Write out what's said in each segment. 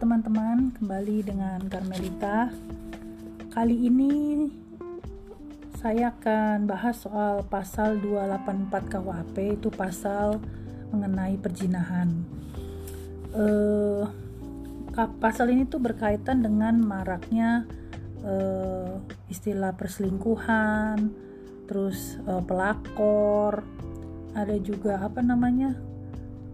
teman-teman, kembali dengan Carmelita. Kali ini saya akan bahas soal pasal 284 KUHP itu pasal mengenai perjinahan. Uh, pasal ini tuh berkaitan dengan maraknya uh, istilah perselingkuhan, terus uh, pelakor, ada juga apa namanya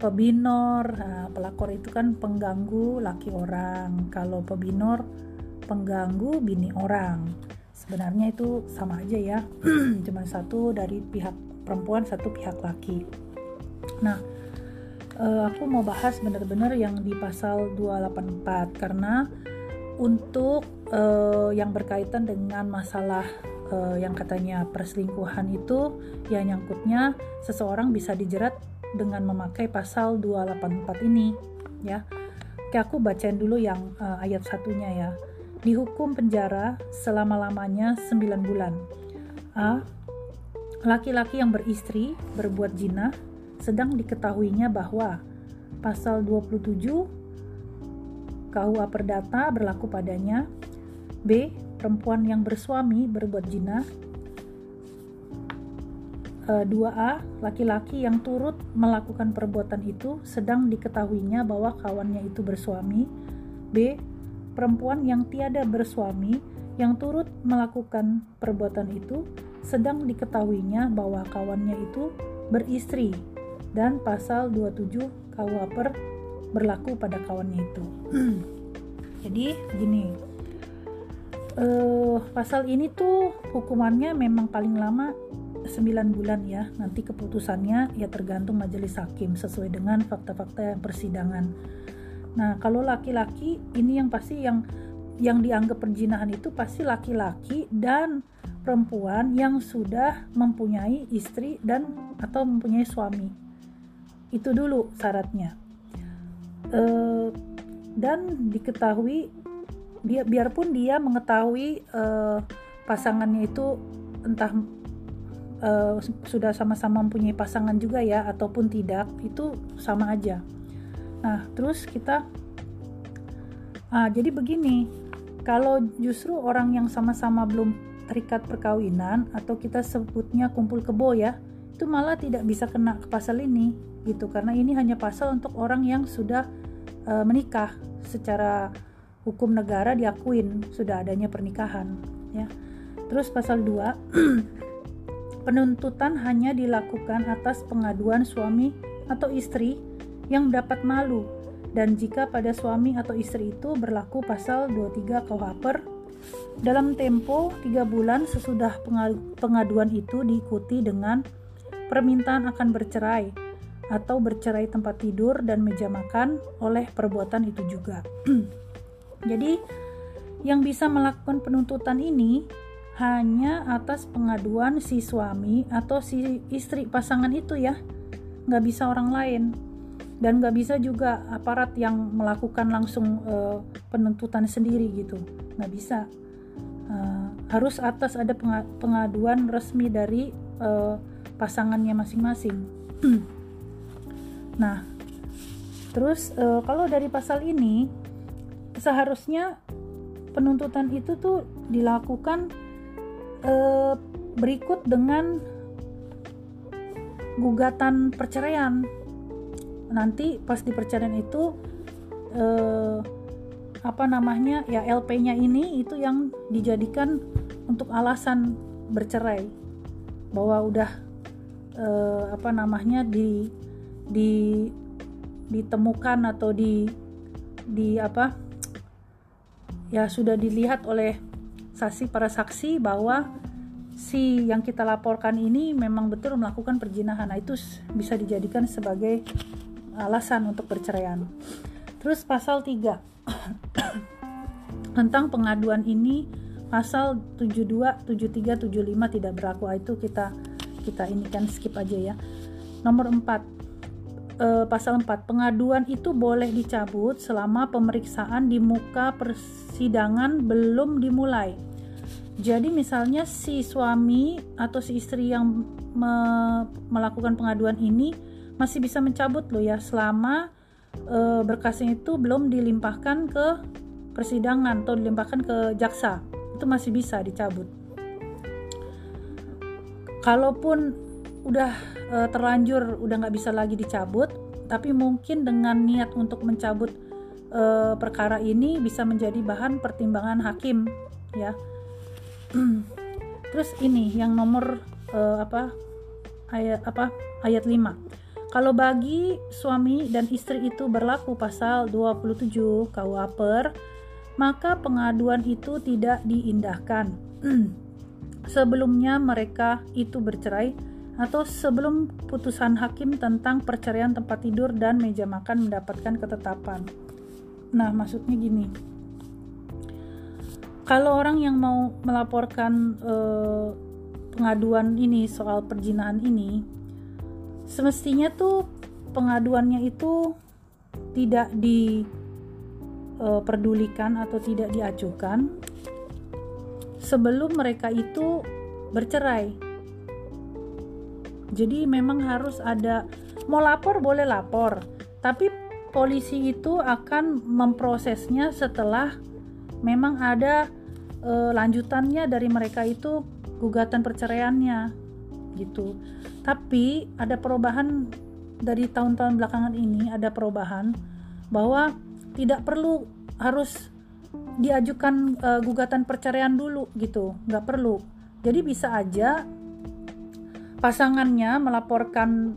pebinor nah, pelakor itu kan pengganggu laki orang. Kalau pebinor pengganggu bini orang. Sebenarnya itu sama aja ya. Cuma satu dari pihak perempuan satu pihak laki. Nah uh, aku mau bahas benar-benar yang di pasal 284 karena untuk uh, yang berkaitan dengan masalah uh, yang katanya perselingkuhan itu ya nyangkutnya seseorang bisa dijerat dengan memakai pasal 284 ini ya. Oke, aku bacain dulu yang uh, ayat satunya ya. Dihukum penjara selama-lamanya 9 bulan. A. Laki-laki yang beristri berbuat zina sedang diketahuinya bahwa pasal 27 KUA Perdata berlaku padanya. B. Perempuan yang bersuami berbuat zina 2A, eh, laki-laki yang turut melakukan perbuatan itu sedang diketahuinya bahwa kawannya itu bersuami. B, perempuan yang tiada bersuami yang turut melakukan perbuatan itu sedang diketahuinya bahwa kawannya itu beristri dan pasal 27 KUH per berlaku pada kawannya itu. Jadi gini, uh, pasal ini tuh hukumannya memang paling lama 9 bulan ya. Nanti keputusannya ya tergantung majelis hakim sesuai dengan fakta-fakta yang persidangan. Nah kalau laki-laki ini yang pasti yang yang dianggap perjinahan itu pasti laki-laki dan perempuan yang sudah mempunyai istri dan atau mempunyai suami. Itu dulu syaratnya. E, dan diketahui dia biarpun dia mengetahui e, pasangannya itu entah uh, sudah sama-sama mempunyai pasangan juga ya ataupun tidak itu sama aja. Nah terus kita ah, jadi begini kalau justru orang yang sama-sama belum terikat perkawinan atau kita sebutnya kumpul kebo ya itu malah tidak bisa kena ke pasal ini gitu. Karena ini hanya pasal untuk orang yang sudah uh, menikah secara hukum negara diakuin sudah adanya pernikahan ya. Terus pasal 2 Penuntutan hanya dilakukan atas pengaduan suami atau istri yang dapat malu dan jika pada suami atau istri itu berlaku pasal 23 KUHP dalam tempo 3 bulan sesudah pengaduan itu diikuti dengan permintaan akan bercerai atau bercerai tempat tidur dan meja makan oleh perbuatan itu juga. Jadi yang bisa melakukan penuntutan ini hanya atas pengaduan si suami atau si istri pasangan itu ya. Nggak bisa orang lain. Dan nggak bisa juga aparat yang melakukan langsung uh, penuntutan sendiri gitu. Nggak bisa. Uh, harus atas ada pengaduan resmi dari uh, pasangannya masing-masing. Nah terus uh, kalau dari pasal ini seharusnya penuntutan itu tuh dilakukan eh, berikut dengan gugatan perceraian. Nanti pas di perceraian itu eh, apa namanya ya LP-nya ini itu yang dijadikan untuk alasan bercerai bahwa udah eh, apa namanya di di ditemukan atau di di apa ya sudah dilihat oleh saksi para saksi bahwa si yang kita laporkan ini memang betul melakukan perjinahan. Nah, itu bisa dijadikan sebagai alasan untuk perceraian. Terus pasal 3 tentang pengaduan ini pasal 72, 73, 75 tidak berlaku. Ah, itu kita kita ini kan skip aja ya. Nomor 4 eh, pasal 4 pengaduan itu boleh dicabut selama pemeriksaan di muka persidangan belum dimulai jadi misalnya si suami atau si istri yang me melakukan pengaduan ini masih bisa mencabut loh ya selama e, berkasnya itu belum dilimpahkan ke persidangan atau dilimpahkan ke jaksa. Itu masih bisa dicabut. Kalaupun udah e, terlanjur udah nggak bisa lagi dicabut tapi mungkin dengan niat untuk mencabut e, perkara ini bisa menjadi bahan pertimbangan hakim ya terus ini yang nomor e, apa ayat apa ayat 5 kalau bagi suami dan istri itu berlaku pasal 27 KUA per maka pengaduan itu tidak diindahkan sebelumnya mereka itu bercerai atau sebelum putusan hakim tentang perceraian tempat tidur dan meja makan mendapatkan ketetapan. Nah, maksudnya gini. Kalau orang yang mau melaporkan eh, pengaduan ini soal perjinahan ini, semestinya tuh pengaduannya itu tidak diperdulikan eh, atau tidak diajukan sebelum mereka itu bercerai. Jadi memang harus ada mau lapor boleh lapor, tapi polisi itu akan memprosesnya setelah memang ada e, lanjutannya dari mereka itu gugatan perceraiannya gitu. Tapi ada perubahan dari tahun-tahun belakangan ini ada perubahan bahwa tidak perlu harus diajukan e, gugatan perceraian dulu gitu, nggak perlu. Jadi bisa aja pasangannya melaporkan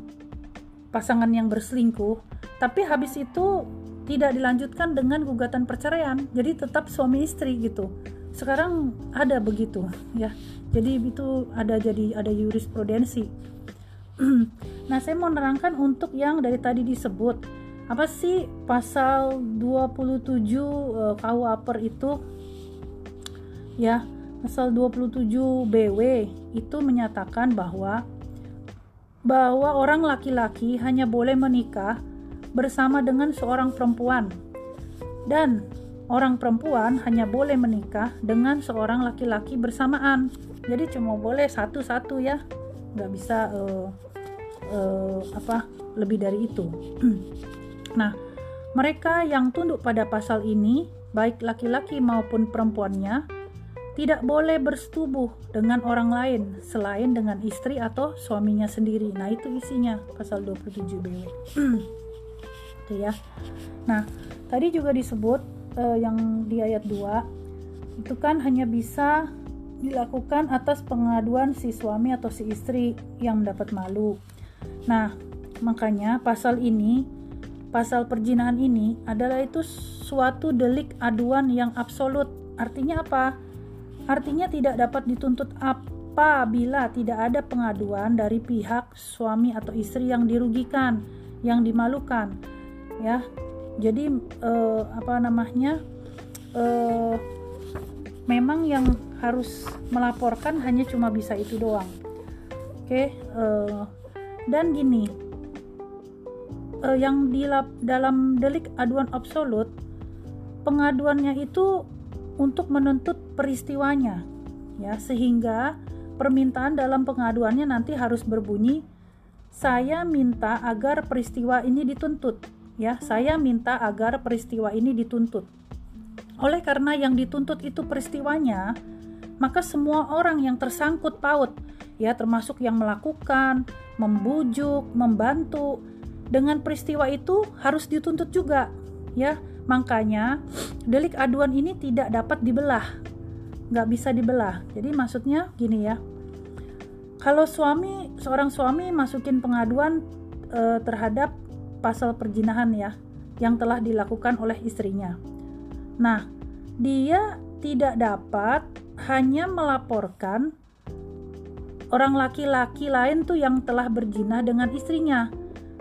pasangan yang berselingkuh, tapi habis itu tidak dilanjutkan dengan gugatan perceraian. Jadi tetap suami istri gitu. Sekarang ada begitu ya. Jadi itu ada jadi ada jurisprudensi. nah, saya mau nerangkan untuk yang dari tadi disebut apa sih pasal 27 uh, per itu ya pasal 27 BW itu menyatakan bahwa bahwa orang laki-laki hanya boleh menikah bersama dengan seorang perempuan dan orang perempuan hanya boleh menikah dengan seorang laki-laki bersamaan jadi cuma boleh satu-satu ya nggak bisa uh, uh, apa lebih dari itu nah mereka yang tunduk pada pasal ini baik laki-laki maupun perempuannya tidak boleh bersetubuh dengan orang lain selain dengan istri atau suaminya sendiri. Nah, itu isinya pasal 27 BW. itu ya. Nah, tadi juga disebut uh, yang di ayat 2 itu kan hanya bisa dilakukan atas pengaduan si suami atau si istri yang mendapat malu. Nah, makanya pasal ini pasal perjinahan ini adalah itu suatu delik aduan yang absolut. Artinya apa? Artinya tidak dapat dituntut apabila tidak ada pengaduan dari pihak suami atau istri yang dirugikan, yang dimalukan. Ya. Jadi eh, apa namanya? Eh, memang yang harus melaporkan hanya cuma bisa itu doang. Oke, eh, dan gini, eh, yang di dalam delik aduan absolut, pengaduannya itu untuk menuntut peristiwanya ya sehingga permintaan dalam pengaduannya nanti harus berbunyi saya minta agar peristiwa ini dituntut ya saya minta agar peristiwa ini dituntut oleh karena yang dituntut itu peristiwanya maka semua orang yang tersangkut paut ya termasuk yang melakukan membujuk membantu dengan peristiwa itu harus dituntut juga ya Makanya delik aduan ini tidak dapat dibelah, nggak bisa dibelah. Jadi maksudnya gini ya, kalau suami seorang suami masukin pengaduan e, terhadap pasal perjinahan ya yang telah dilakukan oleh istrinya. Nah, dia tidak dapat hanya melaporkan orang laki-laki lain tuh yang telah berjinah dengan istrinya.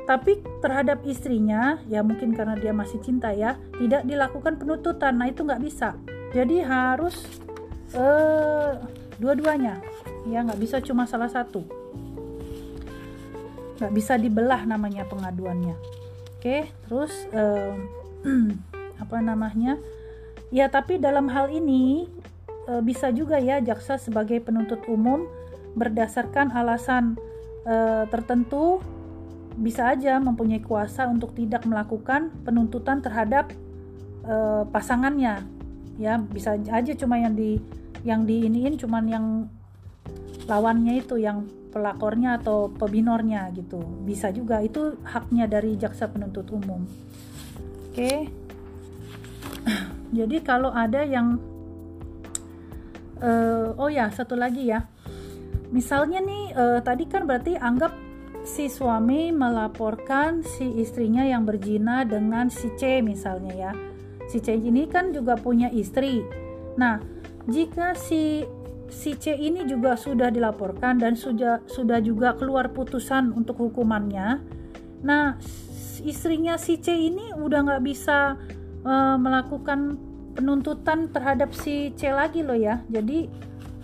Tapi terhadap istrinya ya mungkin karena dia masih cinta ya tidak dilakukan penuntutan. Nah itu nggak bisa. Jadi harus uh, dua-duanya. Ya nggak bisa cuma salah satu nggak bisa dibelah namanya pengaduannya. Oke terus uh, apa namanya? Ya tapi dalam hal ini uh, bisa juga ya jaksa sebagai penuntut umum berdasarkan alasan uh, tertentu bisa aja mempunyai kuasa untuk tidak melakukan penuntutan terhadap uh, pasangannya. Ya bisa aja cuma yang di yang diiniin cuman yang lawannya itu yang pelakornya atau pebinornya gitu. Bisa juga itu haknya dari jaksa penuntut umum. Oke. Okay. jadi kalau ada yang uh, oh ya satu lagi ya. Misalnya nih uh, tadi kan berarti anggap si suami melaporkan si istrinya yang berzina dengan si C misalnya ya. Si C ini kan juga punya istri. Nah jika si si C ini juga sudah dilaporkan dan sudah sudah juga keluar putusan untuk hukumannya. Nah istrinya si C ini udah nggak bisa uh, melakukan penuntutan terhadap si C lagi loh ya. Jadi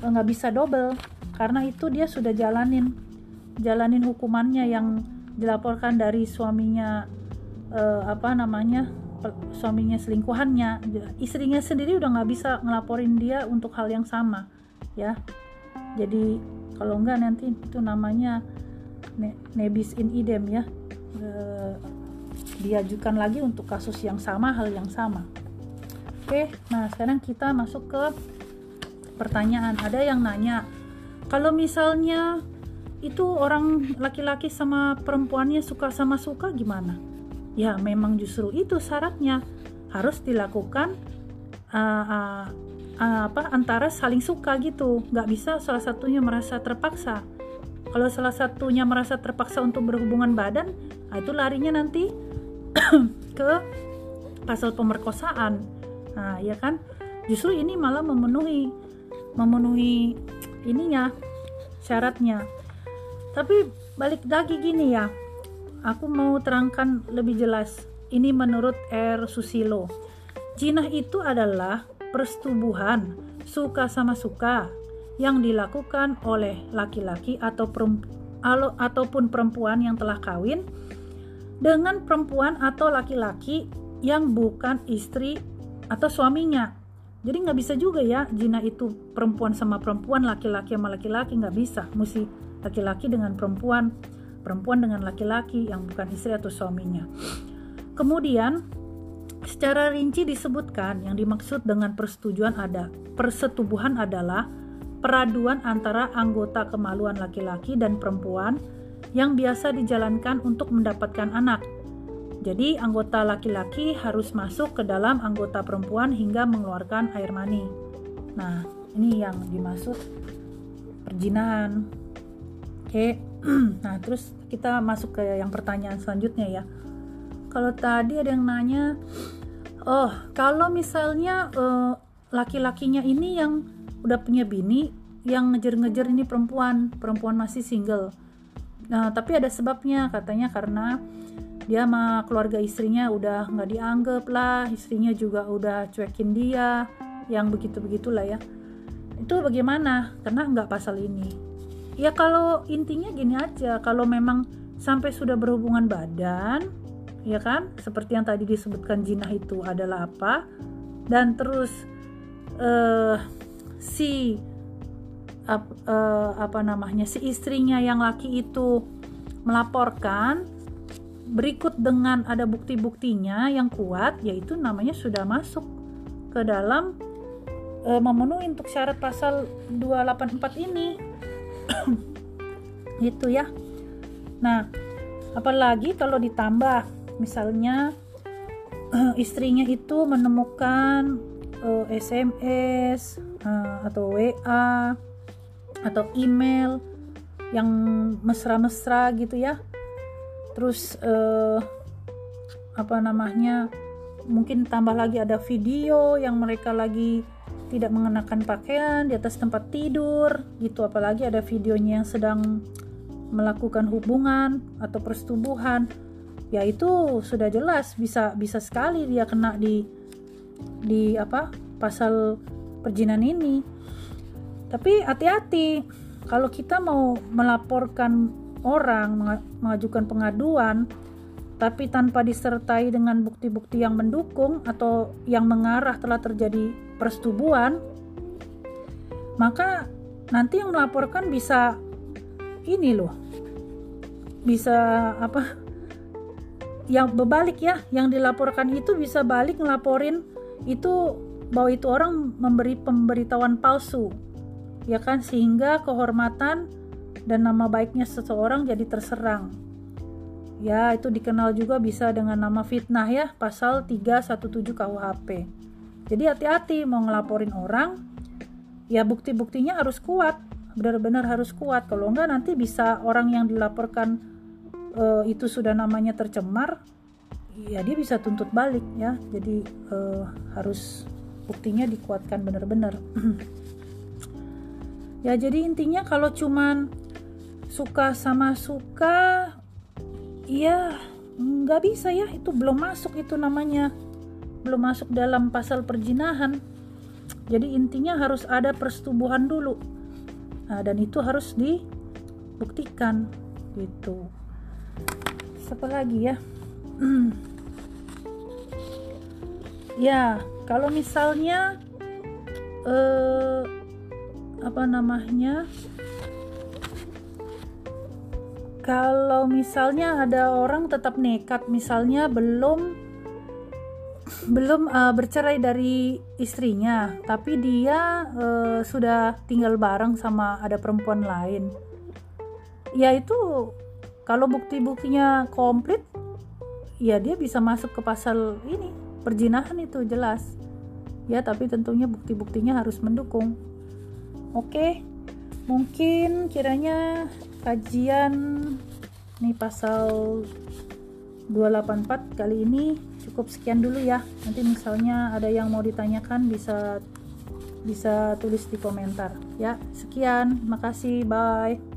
eh, nggak bisa double. Karena itu dia sudah jalanin jalanin hukumannya yang dilaporkan dari suaminya uh, apa namanya suaminya selingkuhannya. Istrinya sendiri udah nggak bisa ngelaporin dia untuk hal yang sama ya jadi kalau enggak nanti itu namanya ne nebis in idem ya uh, diajukan lagi untuk kasus yang sama hal yang sama Oke, nah sekarang kita masuk ke pertanyaan. Ada yang nanya, kalau misalnya itu orang laki-laki sama perempuannya suka sama suka gimana? Ya memang justru itu syaratnya harus dilakukan uh, uh, apa antara saling suka gitu. Nggak bisa salah satunya merasa terpaksa. Kalau salah satunya merasa terpaksa untuk berhubungan badan, nah itu larinya nanti ke pasal pemerkosaan Nah, ya kan? Justru ini malah memenuhi memenuhi ininya syaratnya. Tapi balik lagi gini ya. Aku mau terangkan lebih jelas. Ini menurut R. Susilo. Jinah itu adalah persetubuhan suka sama suka yang dilakukan oleh laki-laki atau perempu, ataupun perempuan yang telah kawin dengan perempuan atau laki-laki yang bukan istri atau suaminya. Jadi nggak bisa juga ya jina itu perempuan sama perempuan laki-laki sama laki-laki nggak bisa. Mesti laki-laki dengan perempuan perempuan dengan laki-laki yang bukan istri atau suaminya. Kemudian secara rinci disebutkan yang dimaksud dengan persetujuan ada persetubuhan adalah peraduan antara anggota kemaluan laki-laki dan perempuan yang biasa dijalankan untuk mendapatkan anak jadi, anggota laki-laki harus masuk ke dalam anggota perempuan hingga mengeluarkan air mani. Nah, ini yang dimaksud perjinahan. Oke, nah terus kita masuk ke yang pertanyaan selanjutnya ya. Kalau tadi ada yang nanya, oh kalau misalnya uh, laki-lakinya ini yang udah punya bini, yang ngejar-ngejar ini perempuan, perempuan masih single. Nah, tapi ada sebabnya katanya karena dia sama keluarga istrinya udah nggak dianggap lah istrinya juga udah cuekin dia yang begitu begitulah ya. Itu bagaimana? Karena nggak pasal ini. Ya kalau intinya gini aja kalau memang sampai sudah berhubungan badan ya kan? Seperti yang tadi disebutkan jinah itu adalah apa? Dan terus uh, si ap, uh, apa namanya si istrinya yang laki itu melaporkan berikut dengan ada bukti-buktinya yang kuat yaitu namanya sudah masuk ke dalam e, memenuhi untuk syarat pasal 284 ini. Gitu ya. Nah apalagi kalau ditambah misalnya istrinya itu menemukan uh, e, SMS uh, e, atau WA atau email yang mesra-mesra gitu ya. Terus uh, apa namanya mungkin tambah lagi ada video yang mereka lagi tidak mengenakan pakaian di atas tempat tidur gitu. Apalagi ada videonya yang sedang melakukan hubungan atau persetubuhan ya itu sudah jelas. Bisa bisa sekali dia kena di di apa pasal perjinan ini. Tapi hati-hati. Kalau kita mau melaporkan orang mengajukan pengaduan tapi tanpa disertai dengan bukti-bukti yang mendukung atau yang mengarah telah terjadi persetubuhan, maka nanti yang melaporkan bisa ini loh, bisa apa yang berbalik ya yang dilaporkan itu bisa balik ngelaporin itu bahwa itu orang memberi pemberitahuan palsu ya kan? Sehingga kehormatan dan nama baiknya seseorang jadi terserang. Ya itu dikenal juga bisa dengan nama fitnah ya pasal 317 KUHP jadi hati-hati mau ngelaporin orang ya bukti-buktinya harus kuat benar-benar harus kuat. Kalau enggak nanti bisa orang yang dilaporkan uh, itu sudah namanya tercemar ya dia bisa tuntut balik ya. Jadi uh, harus buktinya dikuatkan benar-benar. Ya jadi intinya kalau cuman suka sama suka ya nggak bisa ya. Itu belum masuk itu namanya. Belum masuk dalam pasal perjinahan. Jadi intinya harus ada persetubuhan dulu. Nah, dan itu harus dibuktikan gitu apa lagi ya? Ya kalau misalnya eh, apa namanya? Kalau misalnya ada orang tetap nekat misalnya belum belum uh, bercerai dari istrinya tapi dia uh, sudah tinggal bareng sama ada perempuan lain. Ya itu kalau bukti-buktinya komplit ya dia bisa masuk ke pasal ini perjinahan itu jelas. Ya tapi tentunya bukti-buktinya harus mendukung. Oke mungkin kiranya kajian nih pasal 284 kali ini cukup sekian dulu ya. Nanti misalnya ada yang mau ditanyakan bisa bisa tulis di komentar. Ya sekian. Makasih. Bye